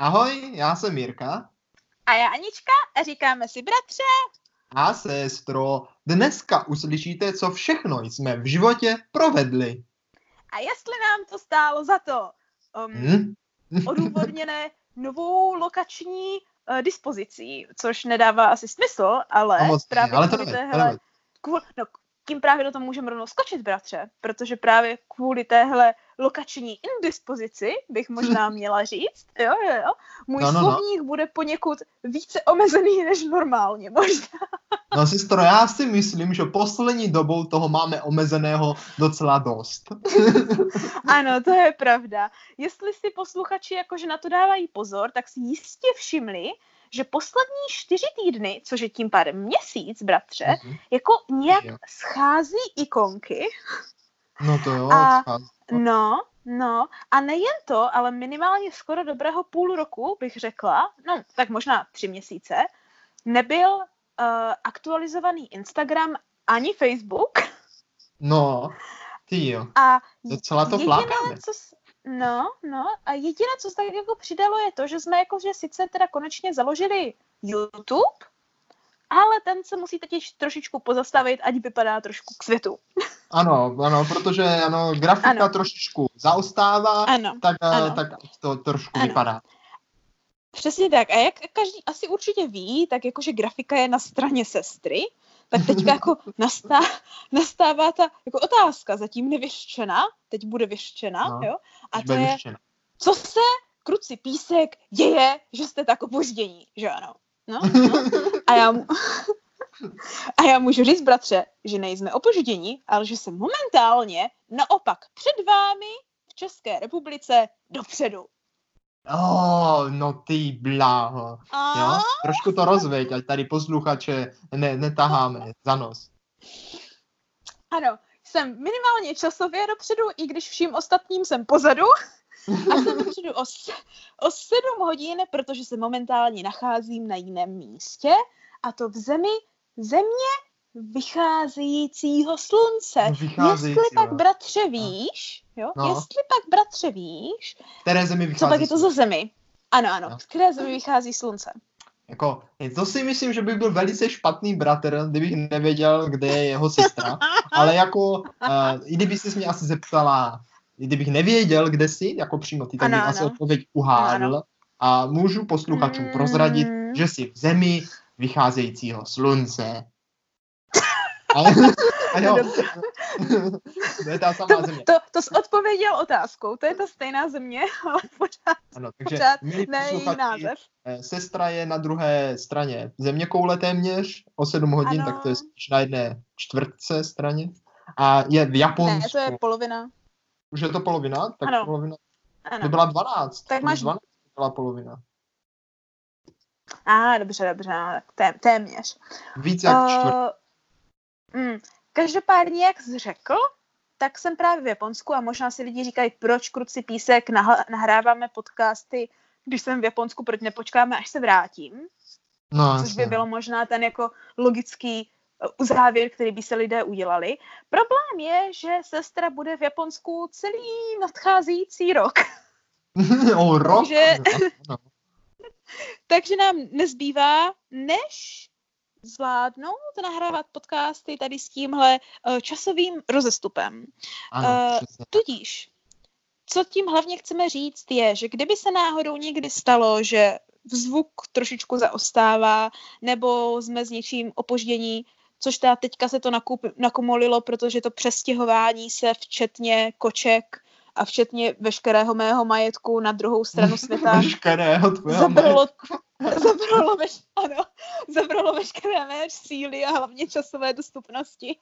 Ahoj, já jsem Mirka. A já Anička a říkáme si bratře. A sestro, dneska uslyšíte, co všechno jsme v životě provedli. A jestli nám to stálo za to um, hmm? odůvodněné novou lokační uh, dispozicí, což nedává asi smysl, ale no, právě ale to ne, téhle, kvůli, no, tím právě do toho můžeme rovnou skočit, bratře, protože právě kvůli téhle lokační indispozici, bych možná měla říct, jo, jo, jo, můj no, no, no. slovník no. bude poněkud více omezený než normálně, možná. No, sestro, já si myslím, že poslední dobou toho máme omezeného docela dost. ano, to je pravda. Jestli si posluchači jakože na to dávají pozor, tak si jistě všimli, že poslední čtyři týdny, což je tím pádem měsíc, bratře, mm-hmm. jako nějak jo. schází ikonky. No to jo, a. No, no, a nejen to, ale minimálně skoro dobrého půl roku, bych řekla, no, tak možná tři měsíce, nebyl uh, aktualizovaný Instagram ani Facebook. No, ty jo. A Docela to flákáme. Co, No, no a jediné, co se tak jako přidalo, je to, že jsme jako, že sice teda konečně založili YouTube, ale ten se musí teď trošičku pozastavit, ať vypadá trošku k světu. Ano, ano, protože ano, grafika ano. trošičku zaostává, ano, tak, eh, ano. tak to trošku ano. vypadá. Přesně tak. A jak každý asi určitě ví, tak jakože grafika je na straně sestry, tak teďka jako nastá, nastává ta jako otázka, zatím nevyřčená, teď bude vyřčena, no, jo? A to je, vyřčena. co se kruci písek děje, že jste tak opoždění, že ano? No, no. A já, mu... a já můžu říct, bratře, že nejsme opoždění, ale že se momentálně naopak před vámi v České republice dopředu. Oh, no ty bláho. Jo? Trošku to rozveď, ať tady posluchače ne, netaháme za nos. Ano, jsem minimálně časově dopředu, i když vším ostatním jsem pozadu. A jsem dopředu o, o sedm hodin, protože se momentálně nacházím na jiném místě, a to v zemi země vycházejícího slunce. Vycházejícího. Jestli pak, bratře, víš, jo? No. Jestli pak, bratře, víš, které zemi vychází co pak je to za zemi? Ano, ano, no. z které zemi vychází slunce? Jako, to si myslím, že by byl velice špatný bratr, kdybych nevěděl, kde je jeho sestra. Ale jako, uh, i kdyby jsi mě asi zeptala, kdybych nevěděl, kde jsi, jako přímo ty, tak bych asi odpověď uhádl. Ano. A můžu posluchačům mm. prozradit, že jsi v zemi vycházejícího slunce. A, a jo, to je ta samá to, země. To, to jsi odpověděl otázkou, to je ta stejná země, ale pořád, ano, takže pořád ne její název. Eh, sestra je na druhé straně země koule téměř o 7 hodin, ano. tak to je spíš na jedné čtvrtce straně. A je v Japonsku. Ne, to je polovina. Už je to polovina? Tak ano. polovina. Ano. To byla 12. Tak máš... 12 byla polovina. A, ah, dobře, dobře, no, tak té, téměř. Víc jak uh, čtvrt. Mm, každopádně, jak jsi řekl, tak jsem právě v Japonsku a možná si lidi říkají, proč kruci písek nahráváme podcasty, když jsem v Japonsku, proč nepočkáme, až se vrátím. No, Což by bylo možná ten jako logický uh, závěr, který by se lidé udělali. Problém je, že sestra bude v Japonsku celý nadcházející rok. o rok? Takže, takže nám nezbývá, než zvládnout nahrávat podcasty tady s tímhle uh, časovým rozestupem. Ano, uh, tudíž, co tím hlavně chceme říct, je, že kdyby se náhodou někdy stalo, že zvuk trošičku zaostává, nebo jsme s něčím opoždění, což teda teďka se to nakup, nakomolilo, protože to přestěhování se včetně koček a včetně veškerého mého majetku na druhou stranu světa veškerého zabralo, zabralo, veš, ano, zabralo veškeré mé síly a hlavně časové dostupnosti.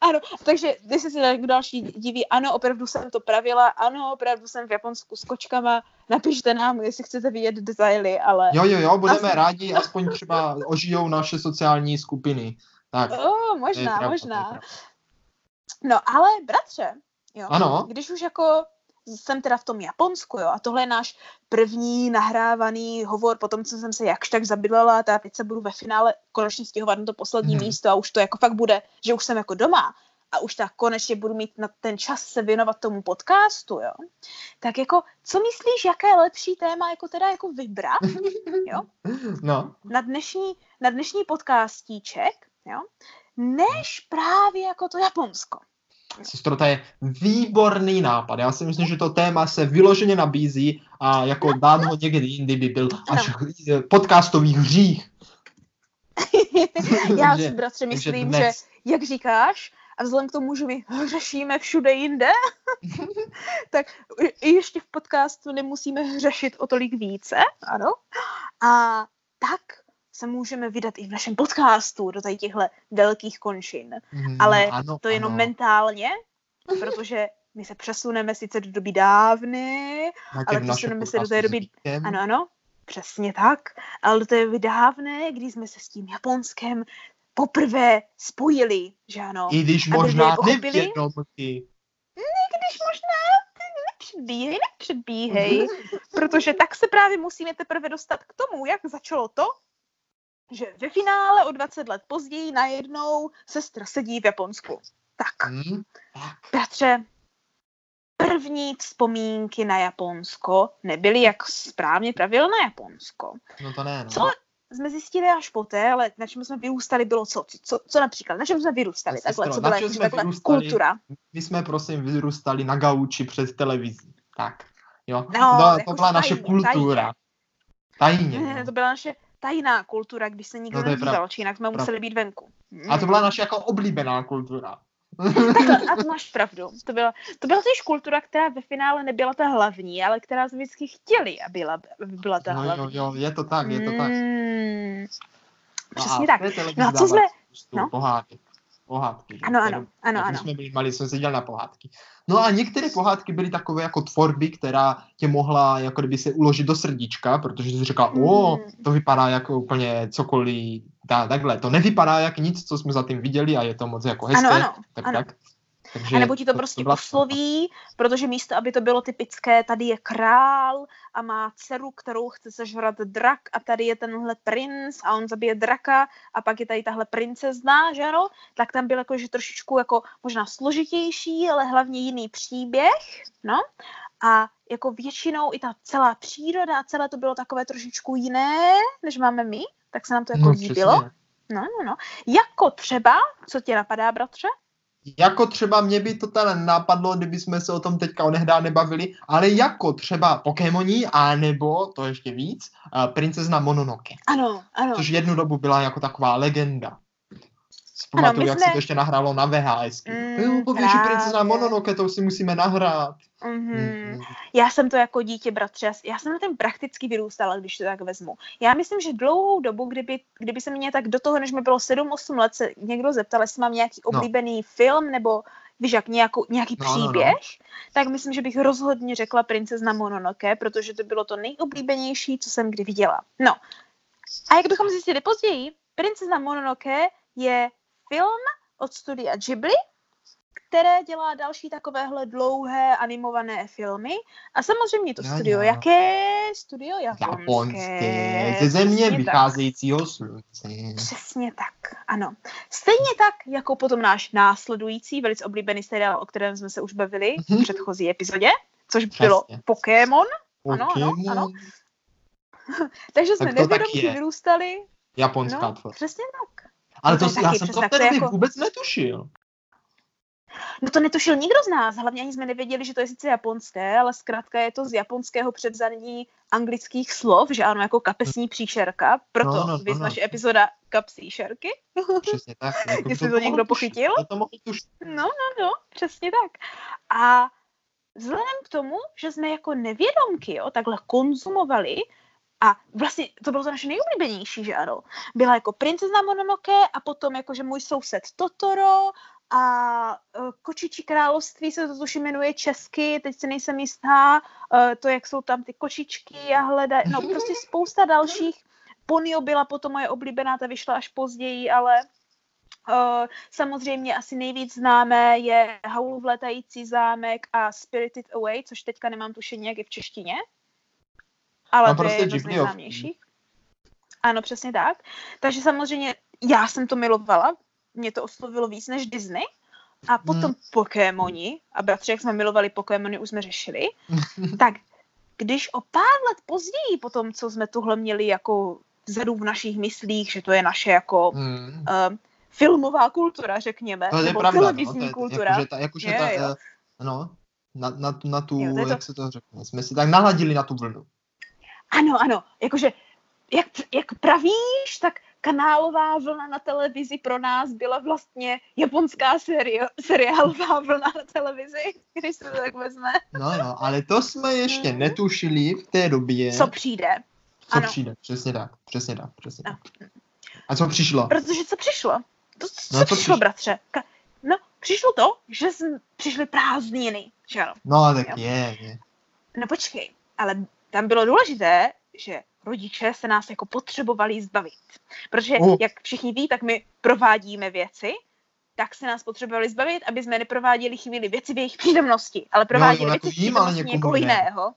Ano, takže když se někdo další diví, ano, opravdu jsem to pravila, ano, opravdu jsem v Japonsku s kočkama, napište nám, jestli chcete vidět detaily, ale... Jo, jo, jo, budeme Asi... rádi, aspoň třeba ožijou naše sociální skupiny. Tak, oh, možná, pravda, možná. No, ale bratře, Jo? Ano. Když už jako jsem teda v tom Japonsku, jo, a tohle je náš první nahrávaný hovor po tom, co jsem se jakž tak zabydlela, a teď se budu ve finále konečně stěhovat na to poslední hmm. místo a už to jako fakt bude, že už jsem jako doma. a už tak konečně budu mít na ten čas se věnovat tomu podcastu, jo, tak jako, co myslíš, jaké lepší téma jako teda jako vybrat, jo, No, na dnešní, na dnešní podcastíček, jo, než právě jako to Japonsko. Sestro, to je výborný nápad. Já si myslím, že to téma se vyloženě nabízí a jako dát ho někdy jindy by byl až podcastový hřích. Já si, bratře, myslím, že, dnes- jak říkáš, a vzhledem k tomu, že my hřešíme všude jinde, tak i ještě v podcastu nemusíme hřešit o tolik více, ano. A tak se můžeme vydat i v našem podcastu do tady těchto velkých končin. Mm, Ale ano, To jenom ano. mentálně, protože my se přesuneme sice do doby dávny, Máte ale přesuneme se do té doby, ano, ano, přesně tak, ale do té doby dávné, kdy jsme se s tím Japonskem poprvé spojili, že ano. I když aby možná nevědomky. Když možná nepředbíhej, nepředbíhej, protože tak se právě musíme teprve dostat k tomu, jak začalo to, že ve finále o 20 let později najednou sestra sedí v Japonsku. Tak. Hm? Bratře, první vzpomínky na Japonsko nebyly, jak správně pravil na Japonsko. No to ne, no. Co jsme zjistili až poté, ale na čem jsme vyrůstali bylo co? Co, co, co například? Na čem jsme vyrůstali? No, Takhle, sestro, co byla jsme takhle vyrůstali? kultura. My jsme prosím vyrůstali na gauči před televizí. Tak, jo. No, to, to jako byla naše tajně, kultura. Tajně. Ne, no. to byla naše tajná kultura, když se nikdo No, nedíval, či jinak jsme Pravda. museli být venku. A to byla naše jako oblíbená kultura. Takhle, a to máš pravdu. To byla, to byla totiž kultura, která ve finále nebyla ta hlavní, ale která jsme vždycky chtěli, aby byla, aby byla ta No jo, hlavní. jo, je to tak, je to tak. Mm, No Přesně a tak. No a co jsme- no? Pohádky. Pohádky. že? Ano, ano, dob- ano, ano. jsme byli malí, jsem se dělal na pohádky. No a některé pohádky byly takové jako tvorby, která tě mohla jako kdyby se uložit do srdíčka, protože jsi říkal, o, Mm. to vypadá jako úplně cokoliv, tá, takhle, to nevypadá jak nic, co jsme zatím viděli a je to moc jako hezké, Ano, ano, tak ano. tak. Takže A nebo ti to prostě byla- osloví, protože místo, aby to bylo typické, tady je král a má dceru, kterou chce sežrat drak a tady je tenhle princ a on zabije draka a pak je tady tahle princezna, že ano, tak tam byl jakože trošičku jako možná složitější, ale hlavně jiný příběh, no. A jako většinou i ta celá příroda a celé to bylo takové trošičku jiné, než máme my, tak se nám to jako No, líbilo. přesně. No, no, no. Jako třeba, co tě napadá, bratře? Jako třeba mě by to teda napadlo, kdyby jsme se o tom teďka onehdá nebavili, ale jako třeba Pokémoni, anebo, to ještě víc, uh, princezna Mononoke. Ano, ano. Což jednu dobu byla jako taková legenda. Zpamatuju, jak jsme- se to ještě nahrálo na VHS. Mm, Mm, pověš, že princezna. Mononoke, to si musíme nahrát. Mhm. Mm, Já jsem to jako dítě, bratře, já- jsem na ten prakticky vyrůstala, když to tak vezmu. Já myslím, že dlouhou dobu, kdyby, kdyby se mě tak do toho, než mi bylo 7-8 let, se někdo zeptal, jestli mám nějaký No. oblíbený film nebo víš, jak nějakou, nějaký No, no, no. příběh, tak myslím, že bych rozhodně řekla Princezna Mononoke, protože to bylo to nejoblíbenější, co jsem kdy viděla. No. A jak bychom zjistili později, Princezna Mononoke je film od studia Ghibli, které dělá další takovéhle dlouhé animované filmy. A samozřejmě to Jo, studio, jo. jaké? Studio japonské. Japonské, ze země Přesně tak. vycházejícího slunce. Přesně tak, ano. Stejně tak, jako potom náš následující, velice oblíbený seriál, o kterém jsme se už bavili v Mhm. předchozí epizodě, což bylo Přesně. Pokémon. ano, ano, Pokémon, ano. Takže jsme Tak nevědomky vyrůstali. japonská No, tvorba. přesně tak. Ale to to, já jsem to v té to době jako- vůbec netušil. No to netušil nikdo z nás, hlavně ani jsme nevěděli, že to je sice japonské, ale zkrátka je to z japonského převzání anglických slov, že ano, jako kapesní příšerka, proto No, no, no, no, no, no. naše epizoda kapsí šerky. Přesně tak. Jako Jestli to mohl někdo pochytil? To, to mohl tušit. No, no, no, přesně tak. A vzhledem k tomu, že jsme jako nevědomky, jo, takhle konzumovali, a vlastně to bylo to naše nejoblíbenější, že ano. Byla jako princezna Mononoke a potom jakože můj soused Totoro a uh, Kočičí království se to tuším jmenuje česky, teď si nejsem jistá, uh, to jak jsou tam ty kočičky a hledá, no prostě spousta dalších. Ponyo byla potom moje oblíbená, ta vyšla až později, ale Uh, samozřejmě asi nejvíc známé je Haulův letající zámek a Spirited Away, což teďka nemám tušení, jak je v češtině. Ale No, to prostě je jedno z nejznámějších. Ano, přesně tak. Takže samozřejmě já jsem to milovala, mě to oslovilo víc než Disney, A potom Pokémoni, a bratře, jak jsme milovali Pokémony, už jsme řešili, tak když o pár let později, po tom, co jsme tuhle měli jako vzadu v našich myslích, že to je naše jako Hmm. uh, filmová kultura, řekněme, To je nebo pravda, televizní no, to je, kultura. Jakože ta, jakože Jo, ta, jo. eh, no, na, na, na tu, Jo, to je to. jak se to řekne, jsme si tak naladili na tu vlnu. Ano, ano, jakože, jak, jak pravíš, tak kanálová vlna na televizi pro nás byla vlastně japonská serio, seriálová vlna na televizi, když se to tak vezme. No jo, ale to jsme ještě Mhm. netušili v té době, Co přijde. co ano. přijde. Přesně tak, přesně tak, přesně No. tak. A co přišlo? Protože co přišlo? To, co No, co přišlo, přišlo? bratře? Ka- no, přišlo to, že jsme přišly prázdniny, že. No tak Jo. je, je. No počkej, ale tam bylo důležité, že rodiče se nás jako potřebovali zbavit. Protože, Oh. jak všichni ví, tak my provádíme věci, tak se nás potřebovali zbavit, aby jsme neprováděli chvíli věci v jejich přítomnosti, ale prováděli jako věci v ale přítomnosti někoho ne. jiného.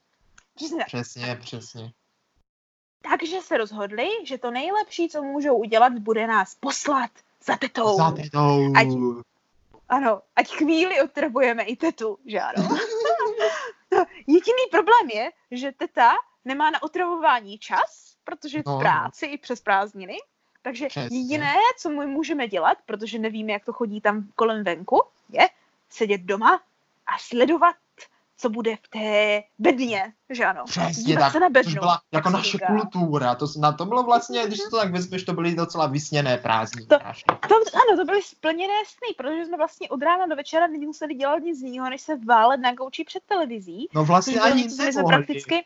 Přesně. Přesně, přesně. Takže se rozhodli, že to nejlepší, co můžou udělat, bude nás poslat za tetou. Za tetou. Ať- Ano, ať chvíli otravujeme i tetu, že ano. No, Jediný problém je, že teta nemá na otravování čas, protože je No, v no. práci i přes prázdniny. Takže Přesně. jediné, co my můžeme dělat, protože nevíme, jak to chodí tam kolem venku, je sedět doma a sledovat, co bude v té bedně, že ano. Přesně tak, se na bednu, byla jak jako naše říká. kultura. To, na to bylo vlastně, když to tak vezmeš, to byly docela vysněné prázdniny. To-. To, ano, to byly splněné sny, protože jsme vlastně od rána do večera nemuseli dělat nic jiného, než se válet na gauči před televizí. No vlastně bylo ani my jsme prakticky...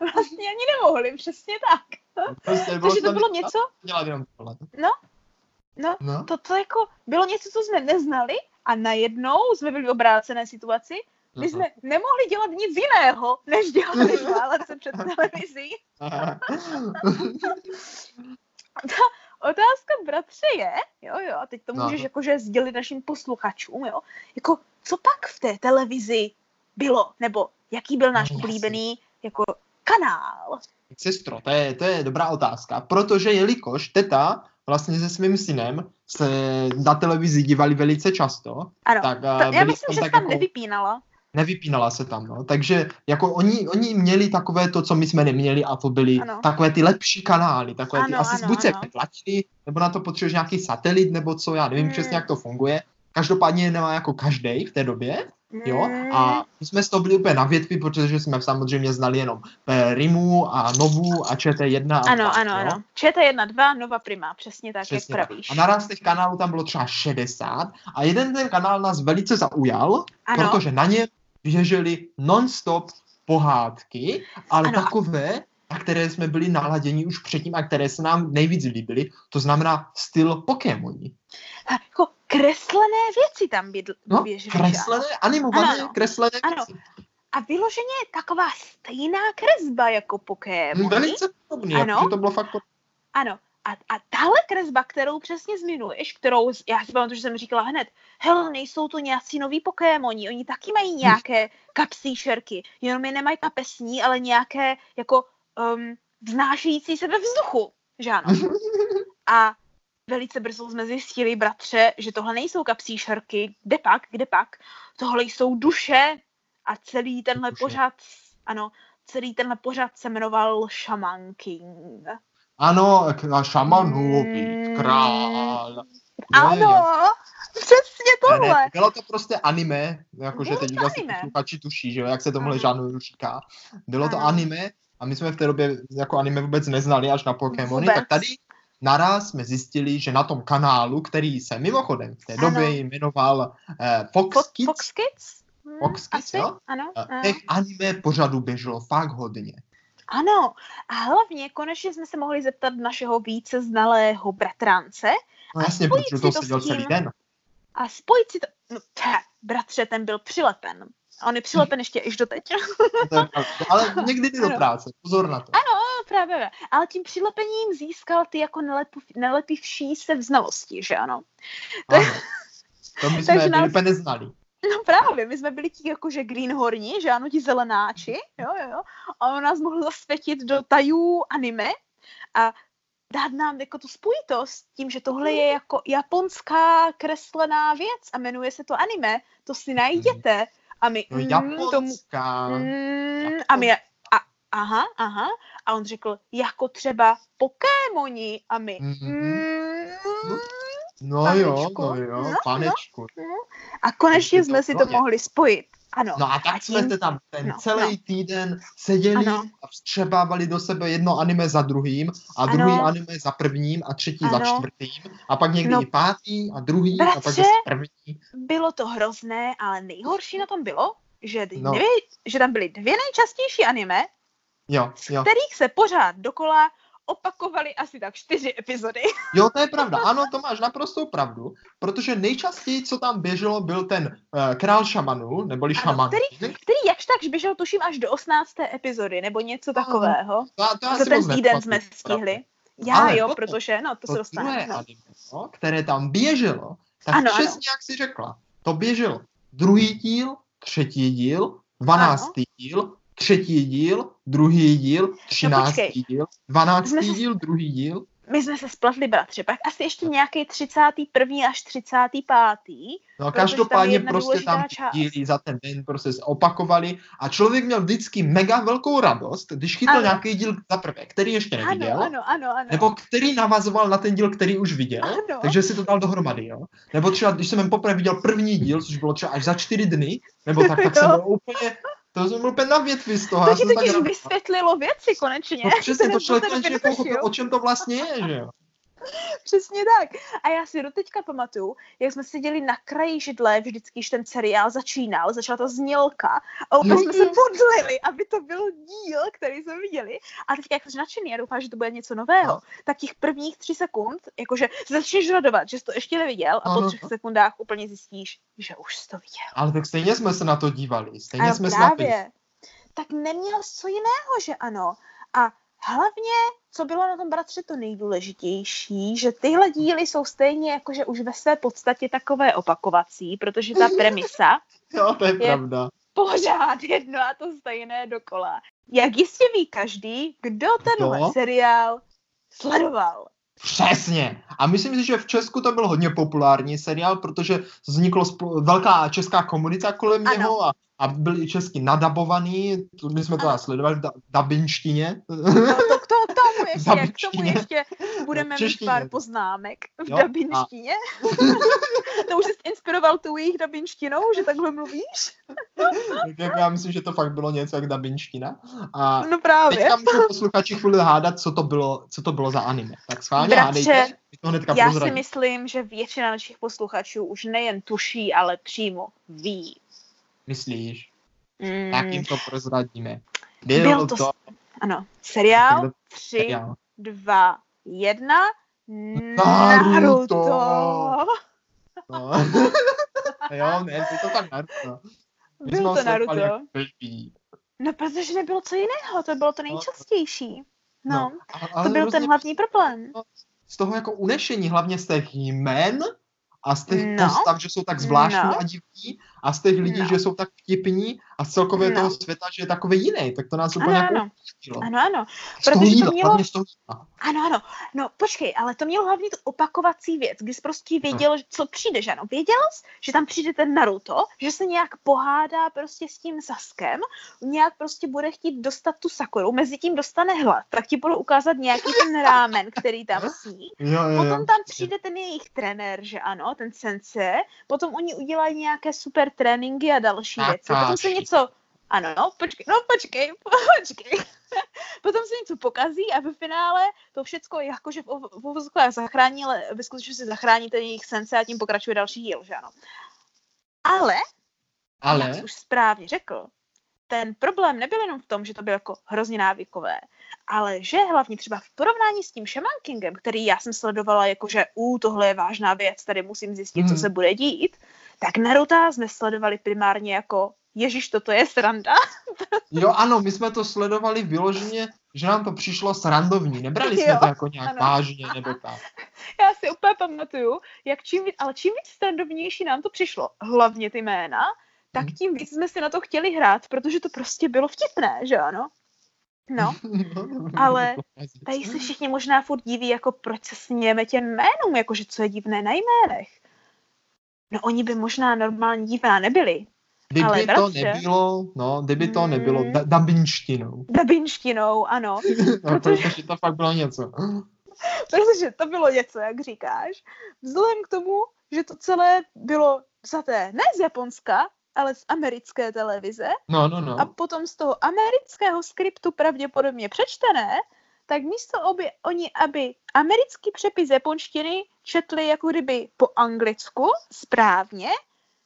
vlastně ani nemohli, přesně tak. Prostě Takže to bylo něco, dělat jenom tohle. no, No, to, to jako bylo něco, co jsme neznali a najednou jsme byli v obrácené situaci, my jsme nemohli dělat nic jiného, než dělat se před televizí. Otázka, bratře, je, jo, jo, a teď to No. můžeš jakože sdělit našim posluchačům, jo, jako, co pak v té televizi bylo, nebo jaký byl náš No, oblíbený, jako, kanál. Sestro, to je, to je dobrá otázka, protože jelikož teta vlastně se svým synem se na televizi dívali velice často, Ano, tak to, a já myslím, že tak se tam jako- nevypínala. nevypínala se tam, no. Takže jako oni, oni měli takové to, co my jsme neměli a to byly Ano. takové ty lepší kanály, takové ty, Ano, asi ano, buď se ano. platili, nebo na to potřebuješ nějaký satelit, nebo co, já nevím Hmm. přesně, jak to funguje. Každopádně nemá jako každý v té době, jo, Mm, a my jsme z toho byli úplně na větvi, protože jsme samozřejmě znali jenom eh, Rimu a Novu a ČT1 a Ano, 2, ano, jo. ano. ČT1, 2, Nova Prima, přesně tak, Přesně jak tak. pravíš. A naraz těch kanálů tam bylo třeba 60 a jeden ten kanál nás velice zaujal, ano, protože na něm běžely non-stop pohádky, ale Ano. takové, na které jsme byli naladěni už předtím a které se nám nejvíc líbily, to znamená styl Pokémoni. jako kreslené věci tam bědl, No, běžely. že ano? kreslené, animované, Ano, ano. kreslené Ano. věci. A vyloženě taková stejná kresba jako Pokémony. Velice podobný, Ano. jakože to bylo fakt Ano. A, a tahle kresba, kterou přesně zmiňuješ, kterou, já si pamatuju, že jsem říkala hned, hele, nejsou to nějací noví Pokémoni, oni taky mají nějaké kapsí šerky, jenom je nemají kapesní, ale nějaké jako um, vznášející se ve vzduchu, že ano. A velice brzo jsme zjistili, bratře, že tohle nejsou kapsí šerky, kde pak, kde pak, tohle jsou duše a celý tenhle Duše. pořad, ano, celý tenhle pořad se jmenoval Shaman King. Ano, k- šamanový Mm. král. Jo, Ano, jo. přesně Ne, tohle. ne, bylo to prostě anime, jakože teď to asi anime. posluchači tuší, že jo, jak se tomuhle žánru říká. Bylo to Ano. anime a my jsme v té době jako anime vůbec neznali až na Pokémony, Vůbec. tak tady naraz jsme zjistili, že na tom kanálu, který se mimochodem v té Ano. době jmenoval eh, Fox Fox, Kids, Fox Kids? Hmm, Fox Kids, asi? jo? Ano, eh, ano. těch anime pořadů běželo fakt hodně. ano. A hlavně konečně jsme se mohli zeptat našeho více znalého bratrance No A jasně, protože to seděl celý den. a spojit si to... No, tch, bratře, ten byl přilepen. A on je přilepen ještě. To je pravda. Ale někdy jde do práce, pozor na to. No, právě. Ale tím přilepením získal ty jako nelepivší se v znalosti, že ano? to- Ano. To my jsme nás- úplně neznali. No právě, my jsme byli ti jakože greenhorni, že ano, ti zelenáči, jo, jo, jo. A on nás mohl zasvětit do tajů anime a dát nám jako tu spojitost tím, že tohle je jako japonská kreslená věc a jmenuje se to anime, to si najděte. A my, No, mm, japonská. tomu, mm, a my, aha, aha. A on řekl, jako třeba Pokémoni. A my, Mhm. mm, No jo, panečku. no jo, No, panečku. a konečně Takže to jsme si to mohli spojit. Ano. No a tak jsme tím- se tam ten no, celý no. týden seděli Ano. a vstřebávali do sebe jedno anime za druhým a Ano. druhý anime za prvním a třetí za Ano. čtvrtým a pak někdy No. i pátý a druhý a pak Bratře, zase první. Bylo to hrozné, ale nejhorší na tom bylo, že, No. dvě, že tam byly dvě nejčastější anime, Jo, jo. kterých se pořád dokola opakovaly asi tak čtyři epizody. Jo, to je pravda. Ano, to máš naprostou pravdu, protože nejčastěji, co tam běželo, byl ten uh, král šamanů, neboli Ano, šaman. Který jakž takž běžel tuším až do 18. epizody, nebo něco takového. To, to asi ten týden jsme pravda. stihli. Já Ale jo, potom protože, no, to, se To dostaneme. druhé No. anime, no, které tam běželo, tak Ano, přesně ano. jak jsi řekla, to běželo druhý díl, třetí díl, dvanáctý díl, třetí díl, druhý díl, třináctý počkej. díl, dvanáctý Jsme se- díl, druhý díl. My jsme se spletli, bratře, pak asi ještě nějaký 31. až 35. No tam každopádně jedna prostě tam díly za ten den prostě se opakovali a člověk měl vždycky mega velkou radost, když chytl Ano. nějaký díl za prvé, který ještě neviděl, Ano, ano, ano, ano. nebo který navazoval na ten díl, který už viděl, Ano. takže si to dal dohromady, jo. Nebo třeba, když jsem poprvé viděl první díl, což bylo třeba až za čtyři dny, nebo tak, tak jsem byl úplně, to jsem byl úplně na větvi z toho. To ti tak totiž vysvětlilo věci konečně. No přesně, to člověk konečně pochopil, o čem to vlastně je, že jo. Přesně tak. A já si doteďka pamatuju, jak jsme seděli na kraji židle, vždycky, když ten seriál začínal, začala ta znělka a úplně jsme se modlili, aby to byl díl, který jsme viděli. A teď jak jsi nadšený a doufám, že to bude něco nového, No. tak těch prvních tři sekund, jakože začneš radovat, že jsi to ještě neviděl a po třech sekundách úplně zjistíš, že už jsi to viděl. Ale tak stejně jsme se na to dívali, stejně Ano, jsme právě. Tak neměl co jiného, že ano. A hlavně, co bylo na tom bratře to nejdůležitější, že tyhle díly jsou stejně jakože už ve své podstatě takové opakovací, protože ta premisa Jo, to je, Je- pravda. pořád jedno a to stejné dokola. Jak jistě ví každý, kdo tenhle Kdo? seriál sledoval. Přesně. A myslím si, že v Česku to byl hodně populární seriál, protože vzniklo spo- velká česká komunita kolem Ano. něho a, a byl i česky nadabovaný. My jsme to sledovali v da- dabinštině. No, to, k, to, k tomu ještě, k tomu ještě budeme mít pár poznámek v Jo, dabinštině. to už jsi inspiroval tu jejich dabinštinou, že takhle mluvíš? tak jako já myslím, že to fakt bylo něco jak dabinština. A No právě. teďka můžou posluchači chvíli hádat, co to bylo, co to bylo za anime. Tak schválně Bratře, hádejte, my to hnedka Já si prozradím. myslím, že většina našich posluchačů už nejen tuší, ale přímo ví. Myslíš? Mm, Tak jim to prozradíme. Byl, Byl to to, ano, seriál Byl 3, seriál. 2, 1, Naruto. Naruto. No. jo, ne, to to tak Naruto. My Byl to Naruto. jako. No, protože nebylo co jiného, to bylo to nejčastější. No, a- to ale byl ten hlavní problém. Z toho jako unešení, hlavně z těch jmen a z těch No. postav, že jsou tak zvláštní No. a divní a z těch lidí, No. že jsou tak vtipní a z celkově No. toho světa, že je takový jiný, tak to nás Ano, úplně jako ano. Ano, ano. Toho protože to jídla, mělo- hlavně z toho jídla. Ano, ano. No počkej, ale to mělo hlavně tu opakovací věc, kdy jsi prostě věděl, co přijde, že ano. Věděl jsi, že tam přijde ten Naruto, že se nějak pohádá prostě s tím Saskem, nějak prostě bude chtít dostat tu Sakuru, mezi tím dostane hlad, tak ti budou ukázat nějaký ten rámen, který tam sní. Jo, jo, jo. Potom tam přijde ten jejich trenér, že ano, ten sensei, potom oni udělají nějaké super tréninky a další věci. Potom se něco, ano, no, počkej, no počkej, počkej. potom se něco pokazí a ve finále to všecko jakože v ov- v uvozovkách zachrání, ale ve skutečnosti zachrání ten jejich sensei a tím pokračuje další díl, že ano. Ale, ale, jak jsi už správně řekl, ten problém nebyl jenom v tom, že to bylo jako hrozně návykové, ale že hlavně třeba v porovnání s tím Shaman Kingem, který já jsem sledovala jako, že u tohle je vážná věc, tady musím zjistit, Mhm. co se bude dít, tak Naruto jsme sledovali primárně jako Ježíš, toto je sranda. jo ano, my jsme to sledovali vyloženě, že nám to přišlo srandovní. Nebrali jsme Jo, to jako nějak ano. vážně nebo tak. Já si úplně pamatuju, jak čím víc, ale čím víc srandovnější nám to přišlo, hlavně ty jména, tak Mhm. tím víc jsme si na to chtěli hrát, protože to prostě bylo vtipné, že ano? No, ale tady se všichni možná furt diví, jako proč se smějeme těm jménům, jakože co je divné na jménech. No oni by možná normální divná nebyli. Kdyby ale to bratře- nebylo, no, kdyby to Mm. nebylo da- dabinštinou. Dabinštinou, ano. No, Protože- protože to fakt bylo něco. Protože to bylo něco, jak říkáš. Vzhledem k tomu, že to celé bylo vzaté ne z Japonska, ale z americké televize No, no, no. a potom z toho amerického skriptu pravděpodobně přečtené, tak místo obě, oni, aby americký přepis japonštiny četli jako kdyby po anglicku správně,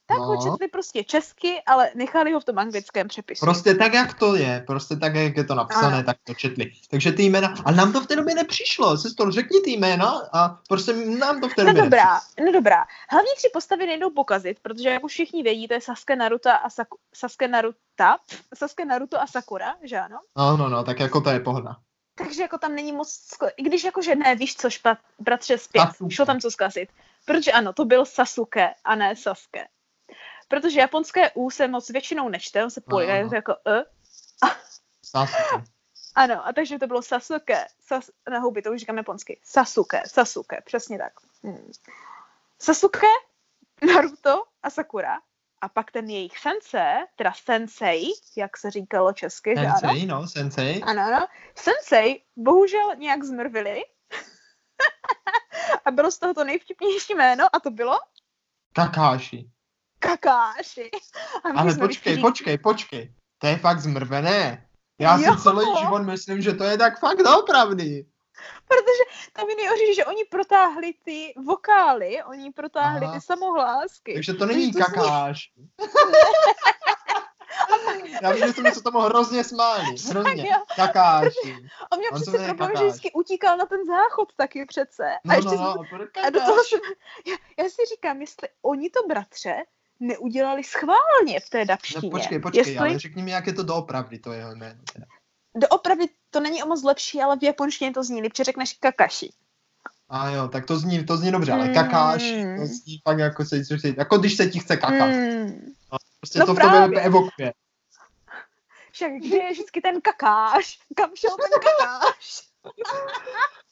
tak ho No. četli prostě česky, ale nechali ho v tom anglickém přepisu. Prostě tak, jak to je, prostě tak, jak je to napsané, Ano. tak to četli. Takže ty jména, ale nám to v té době nepřišlo, sestro, řekni ty jména a prostě nám to v té No době dobrá, no dobrá. Hlavní tři postavy nejdou pokazit, protože jak už všichni vědí, to je Sasuke, Naruto a Saku, Sasuke, Naruta, Sasuke, Naruto a Sakura, že ano? No, no, no, tak jako to je pohoda. Takže jako tam není moc, i když jakože ne, víš co, špat, bratře zpět, Sasuke. šlo tam co zkazit. Protože ano, to byl Sasuke a ne Sasuke. Protože japonské U se moc většinou nečte, on se pojde jako E. Sasuke. Ano, a takže to bylo Sasuke, Sas, na houby, to už říkám japonsky. Sasuke, Sasuke, přesně tak. Hmm. Sasuke, Naruto a Sakura. A pak ten jejich sensei, teda sensei, jak se říkalo česky, že ano? Sensei, no, sensei. Ano, ano. Sensei bohužel nějak zmrvili. a bylo z toho to nejvtipnější jméno a to bylo Kakáši. Kakáši. Ale počkej, všichni- počkej, počkej. To je fakt zmrvené. Já Jo. si celý život myslím, že to je tak fakt doopravdy. Protože tam je nejhorší, že oni protáhli ty vokály, oni protáhli Aha. ty samohlásky. Takže to není to zní- kakáš. Já vím, že jsme se tomu hrozně smáli. Hrozně. Kakáši. On měl On přece problém, že vždycky utíkal na ten záchod taky přece. No, a ještě no, jsem no. to- a do toho jsem, já, já si říkám, jestli oni to, bratře, neudělali schválně v té dapštině. No počkej, počkej, jestli ale řekni mi, jak je to doopravdy, to jeho jméno. Doopravdy to není o moc lepší, ale v japonštině to zní líp, že řekneš kakashi. A jo, tak to zní, to zní dobře, ale Mm. kakáš, to zní fakt jako, se, se, jako když se ti chce kakat. Hmm. Prostě No to v právě. tobě evokuje. Však kde je vždycky ten kakáš? Kam šel ten kakáš?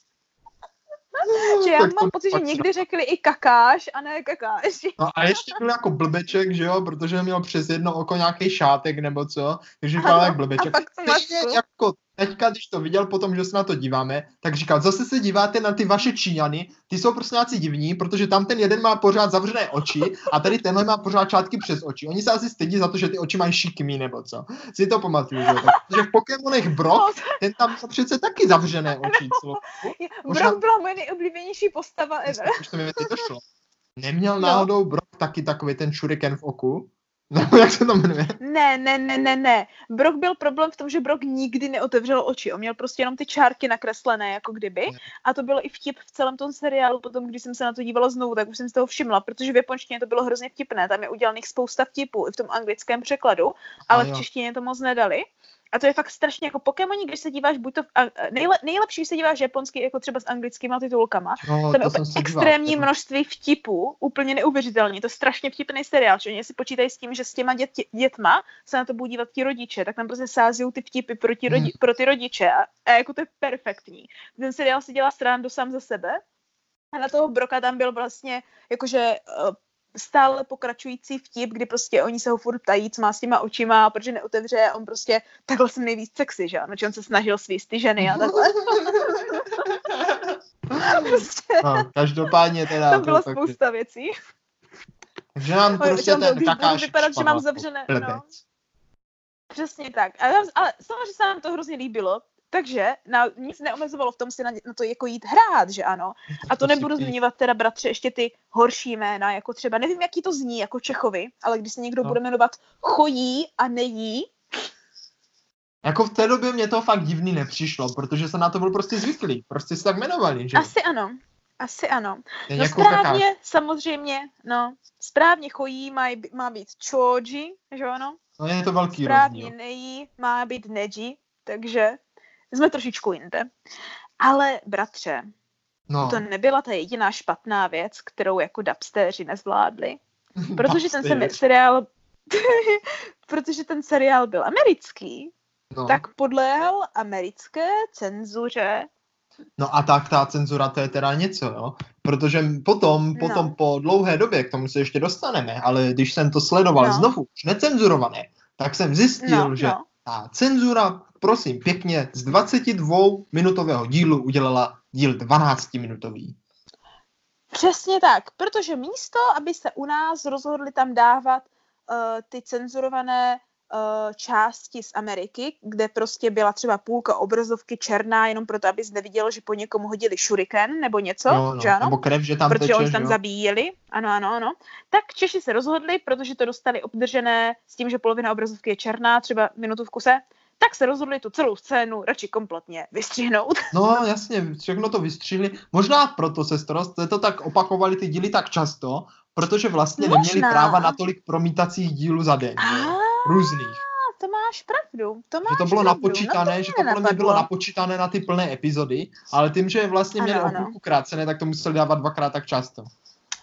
že já Tak mám pocit, že někdy řekli i kakáš a ne kakáš. No a ještě byl jako blbeček, že jo, protože měl přes jedno oko nějaký šátek nebo co, takže říkal jak a blbeček. pak to jako teďka, když to viděl potom, že se na to díváme, tak říkal, zase se díváte na ty vaše Číňany, ty jsou prostě nějací divní, protože tam ten jeden má pořád zavřené oči a tady tenhle má pořád čátky přes oči. Oni se asi stydí za to, že ty oči mají šikmý nebo co. Si to pamatuju, že protože v Pokémonech Brock, No, ten tam měl přece taky zavřené oči. dobu. možná- Brock byla moje nejoblíbenější postava ever. Už to mi to šlo. Neměl No. náhodou Brock taky takový ten shuriken v oku? Nebo jak se to jmenuje? Ne, ne, ne, ne, ne. Brock byl problém v tom, že Brock nikdy neotevřel oči. On měl prostě jenom ty čárky nakreslené, jako kdyby. A to bylo i vtip v celém tom seriálu. Potom, když jsem se na to dívala znovu, tak už jsem z toho všimla, protože v japonštině to bylo hrozně vtipné. Tam je udělaných spousta vtipů i v tom anglickém překladu, ale v češtině to moc nedali. A to je fakt strašně jako Pokémoni, když se díváš buď to v, a, nejle, nejlepší, když se díváš japonsky jako třeba s anglickýma titulkama, No, tam je se díval. extrémní množství vtipů, úplně neuvěřitelný. To je strašně vtipný seriál, že oni si počítají s tím, že s těma dět, dětma se na to budou dívat ti rodiče, tak tam prostě sází ty vtipy pro, ti rodi, Hmm. pro ty rodiče a, a, jako to je perfektní. Ten seriál si dělá srandu sám za sebe a na toho Broka tam byl vlastně jakože uh, stále pokračující vtip, kdy prostě oni se ho furt ptají, co má s těma očima, a protože neotevře, on prostě, takhle jsem nejvíc sexy, že ano, že on se snažil svíst ty ženy a takhle. prostě, no, každopádně teda. to byla fakt- spousta věcí. Takže nám prostě ten budu kakáš vypadat, že mám zavřené, no. Přesně tak. Ale, ale samozřejmě se nám to hrozně líbilo, takže na, nic neomezovalo v tom si na, na to jako jít hrát, že ano. A to nebudu zmiňovat teda, bratře, ještě ty horší jména, jako třeba, nevím, jaký to zní, jako Čechovi, ale když se někdo No. bude jmenovat Chojí a Nejí, Jako v té době mě to fakt divný nepřišlo, protože jsem na to byl prostě zvyklý. Prostě se tak jmenovali, že? asi ano. Asi ano. No jako kakáš. správně, samozřejmě, no, správně Chojí má, má být Choji, že ano? No je to velký správně rozdíl. Nejí má být Neji, takže jsme trošičku jinde. Ale bratře, No. to nebyla ta jediná špatná věc, kterou jako dubstéři nezvládli. Protože ten se- seriál protože ten seriál byl americký, No. tak podléhal americké cenzuře. no a tak ta cenzura to je teda něco, jo. Protože potom, No. potom po dlouhé době, k tomu se ještě dostaneme, ale když jsem to sledoval No. znovu, už necenzurované, tak jsem zjistil, No, že no. ta cenzura, prosím, pěkně z 22 minutového dílu udělala díl 12 minutový. Přesně tak, protože místo, aby se u nás rozhodli tam dávat uh, ty cenzurované uh, části z Ameriky, kde prostě byla třeba půlka obrazovky černá, jenom proto, abys neviděl, že po někom hodili šuriken nebo něco, jo, no. že ano? Nebo krev, že tam protože teče, oni tam jo. zabíjeli, ano, ano, ano. Tak Češi se rozhodli, protože to dostali obdržené s tím, že polovina obrazovky je černá, třeba minutu v kuse, tak se rozhodli tu celou scénu radši kompletně vystřihnout. No jasně, všechno to vystřihli. Možná proto, jste to tak opakovali ty díly tak často, protože vlastně neměli Možná. práva na tolik promítacích dílů za den. A Různých. to máš pravdu, to máš Že to bylo pravdu. napočítané, no že mě to podle mě bylo napočítané na ty plné epizody, ale tím, že vlastně měli Ano, o ano. půlku krácené, tak to museli dávat dvakrát tak často.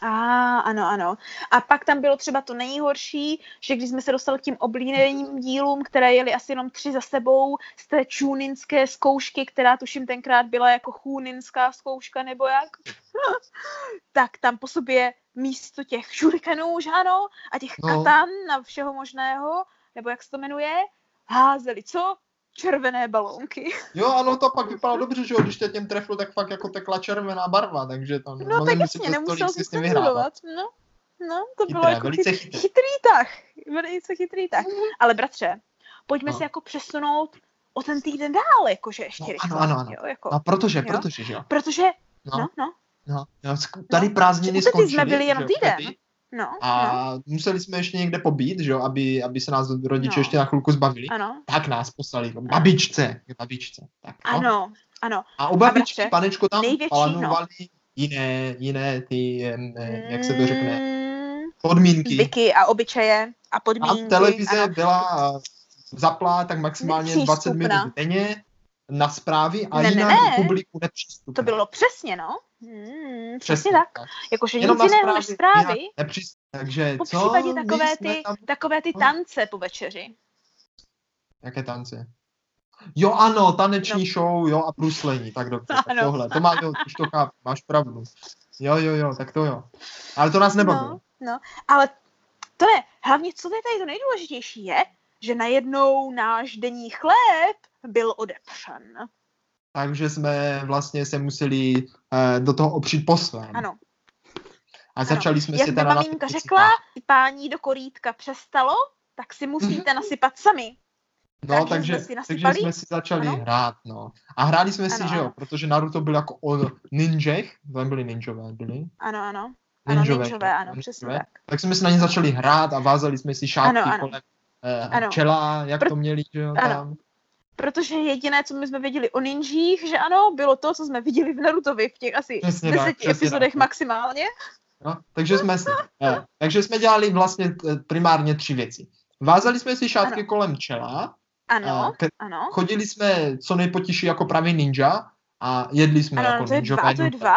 A ano, ano. A pak tam bylo třeba to nejhorší, že když jsme se dostali k tím oblíbeným dílům, které jeli asi jenom tři za sebou z té čůninské zkoušky, která tuším tenkrát byla jako chúninská zkouška nebo jak, tak tam po sobě místo těch šurikanů, že ano, a těch No. katan a všeho možného, nebo jak se to jmenuje, házeli co? Červené balónky. Jo, ano, to pak vypadalo dobře, že jo, když tě těm trefil, tak fakt jako tekla červená barva, takže tam No tak jasně, nemusel si s tím vyhrávat. No, no, to bylo Chytré, jako velice chyt, chytré. chytrý tah. Velice chytrý tah. Ale bratře, pojďme No. se jako přesunout o ten týden dál, jakože ještě No, rychle. ano, ano, ano. Jo, jako, No protože, Jo. protože, že jo. Protože, No, no, no, no, no, tady prázdniny u tety jsme skončily. byli jenom týden. tady. No, no, A museli jsme ještě někde pobít, že jo, aby, aby se nás rodiče No. ještě na chvilku zbavili. ano, Tak nás poslali k babičce, k babičce. Tak, no. ano, ano. A u babičky, bratře, panečko, tam plánovali jiné, jiné ty, jak se to řekne, Mm, podmínky. Zvyky a obyčeje a A podmínky. televize ano. byla zaplá tak maximálně 20 Nepřístupná. minut denně na zprávy a Ne, ne, jinak ne. publiku nepřístupné. To bylo přesně, no. Hmm, přesně tak. Jakože nic jiného než zprávy. Takže Po co? případě takové ty, Tam... takové ty No. tance po večeři. Jaké tance? Jo, ano, taneční show, jo, a bruslení, tak dobře, tak No. Ano. tohle, to má, jo, už to chápu, máš pravdu. Jo, jo, jo, tak to jo. Ale to nás nebavilo. No, no, ale to ne, hlavně co je tady to nejdůležitější je, že najednou náš denní chléb byl odepřen. Takže jsme vlastně se museli uh, do toho opřít po svém. Ano, A začali jsme jak si teda maminka řekla, pání do korítka přestalo, tak si musíte nasypat sami. No, takže takže, jsme si takže jsme si začali Ano. hrát, no. A hráli jsme si, Ano, že jo, ano. protože Naruto byl jako o ninjech, tam byli ninjové, byli. Ano, ano. Ano, Ninjové, ninjové, že? ano, Ninjové. přesně tak. Tak jsme si na ně začali hrát a vázali jsme si šátky Ano, ano. kolem eh, Ano. čela, jak Pro- to měli, že jo, ano. tam. Protože jediné, co my jsme věděli o ninjích, že ano, bylo to, co jsme viděli v Narutovi v těch asi Přesně tak, deseti přesně epizodech tak. maximálně. No, takže jsme eh, takže jsme dělali vlastně eh, primárně tři věci. Vázali jsme si šátky Ano. kolem čela, Ano, ke- ano. chodili jsme co nejpotiší jako pravý ninja a jedli jsme Ano, jako to je dva, ninjové a to je dva.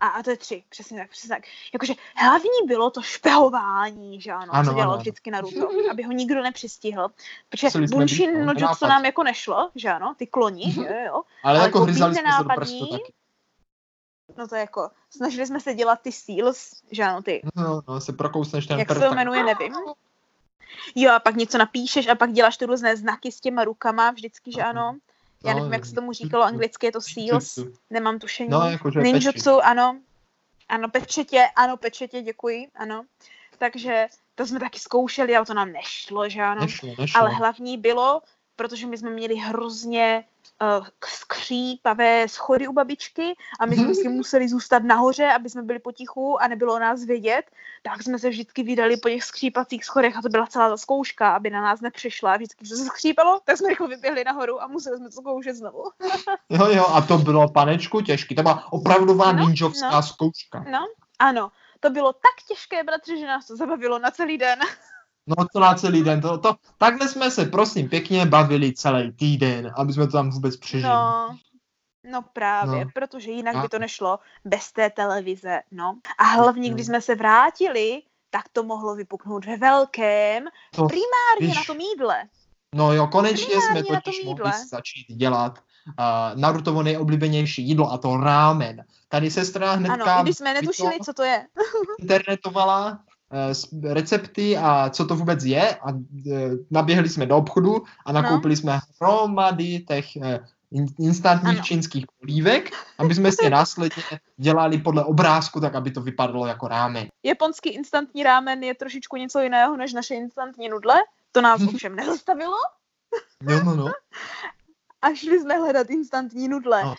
A, a to je tři, přesně tak, přesně tak. Jakože hlavní bylo to špehování, že ano, Ano, co dělal ano, vždycky Naruto, aby ho nikdo nepřistihl. Protože Bunshin být, no, nápad. nám jako nešlo, že ano, ty kloni, Mhm. jo, jo. Ale, ale jako hryzali jsme se do prstu taky. No to je jako, snažili jsme se dělat ty seals, že ano, ty, No, no, se prokousneš ten jak se to jmenuje, nevím. Jo, a pak něco napíšeš a pak děláš ty různé znaky s těma rukama, vždycky, že ano. Já No, nevím, jak se tomu říkalo anglicky, je to seals, nemám tušení. No, jakože peči. Ninjutsu, ano. Ano, pečetě, ano, pečetě, děkuji, ano. Takže to jsme taky zkoušeli, ale to nám nešlo, že ano. Nešlo, nešlo. Ale hlavní bylo, protože my jsme měli hrozně uh, skřípavé schody u babičky a my jsme si museli zůstat nahoře, aby jsme byli potichu a nebylo o nás vědět, tak jsme se vždycky vydali po těch skřípacích schodech a to byla celá ta zkouška, aby na nás nepřišla. Vždycky, když se skřípalo, tak jsme rychle vyběhli nahoru a museli jsme to zkoušet znovu. Jo, jo, a to bylo panečku těžký. To byla opravdová No, ninjovská no. zkouška. No, ano. To bylo tak těžké, bratře, že nás to zabavilo na celý den. No to na celý den. To, to, takhle jsme se prosím pěkně bavili celý týden, aby jsme to tam vůbec přežili. No, no právě, No. protože jinak A- by to nešlo bez té televize, no. A hlavně, když No. jsme se vrátili, tak to mohlo vypuknout ve velkém, To, primárně víš- na tom jídle. No jo, konečně Primárně jsme totiž mohli začít dělat uh, Narutovo nejoblíbenější jídlo a to rámen. Tady sestra hnedka Ano, když jsme netušili, co to je. internetovala recepty a co to vůbec je a eh, naběhli jsme do obchodu a nakoupili jsme hromady těch eh, in- instantních Ano. čínských polívek, aby jsme si následně dělali podle obrázku, tak aby to vypadalo jako rámen. Japonský instantní rámen je trošičku něco jiného než naše instantní nudle. To nás ovšem nezastavilo No, no, no. a šli jsme hledat instantní nudle. No.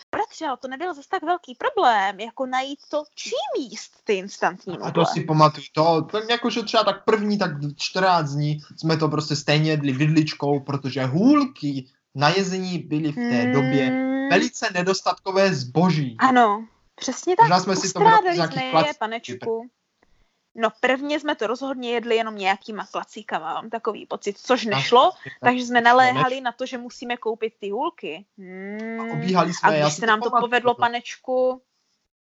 Ale to nebyl zase tak velký problém, jako najít to, čím jíst ty instantní A to si pamatuju. To, to jakože třeba tak první, tak 14 dní jsme to prostě stejně jedli vidličkou, protože hůlky na jezení byly v té době Mm, velice nedostatkové zboží. Ano, přesně tak. Možná jsme si to jsme je, panečku. No prvně jsme to rozhodně jedli jenom nějakýma klacíkama, mám takový pocit, což nešlo, takže jsme naléhali na to, že musíme koupit ty hůlky. Hmm. Obíhali jsme, A když se nám to pamatuju, povedlo, to. panečku,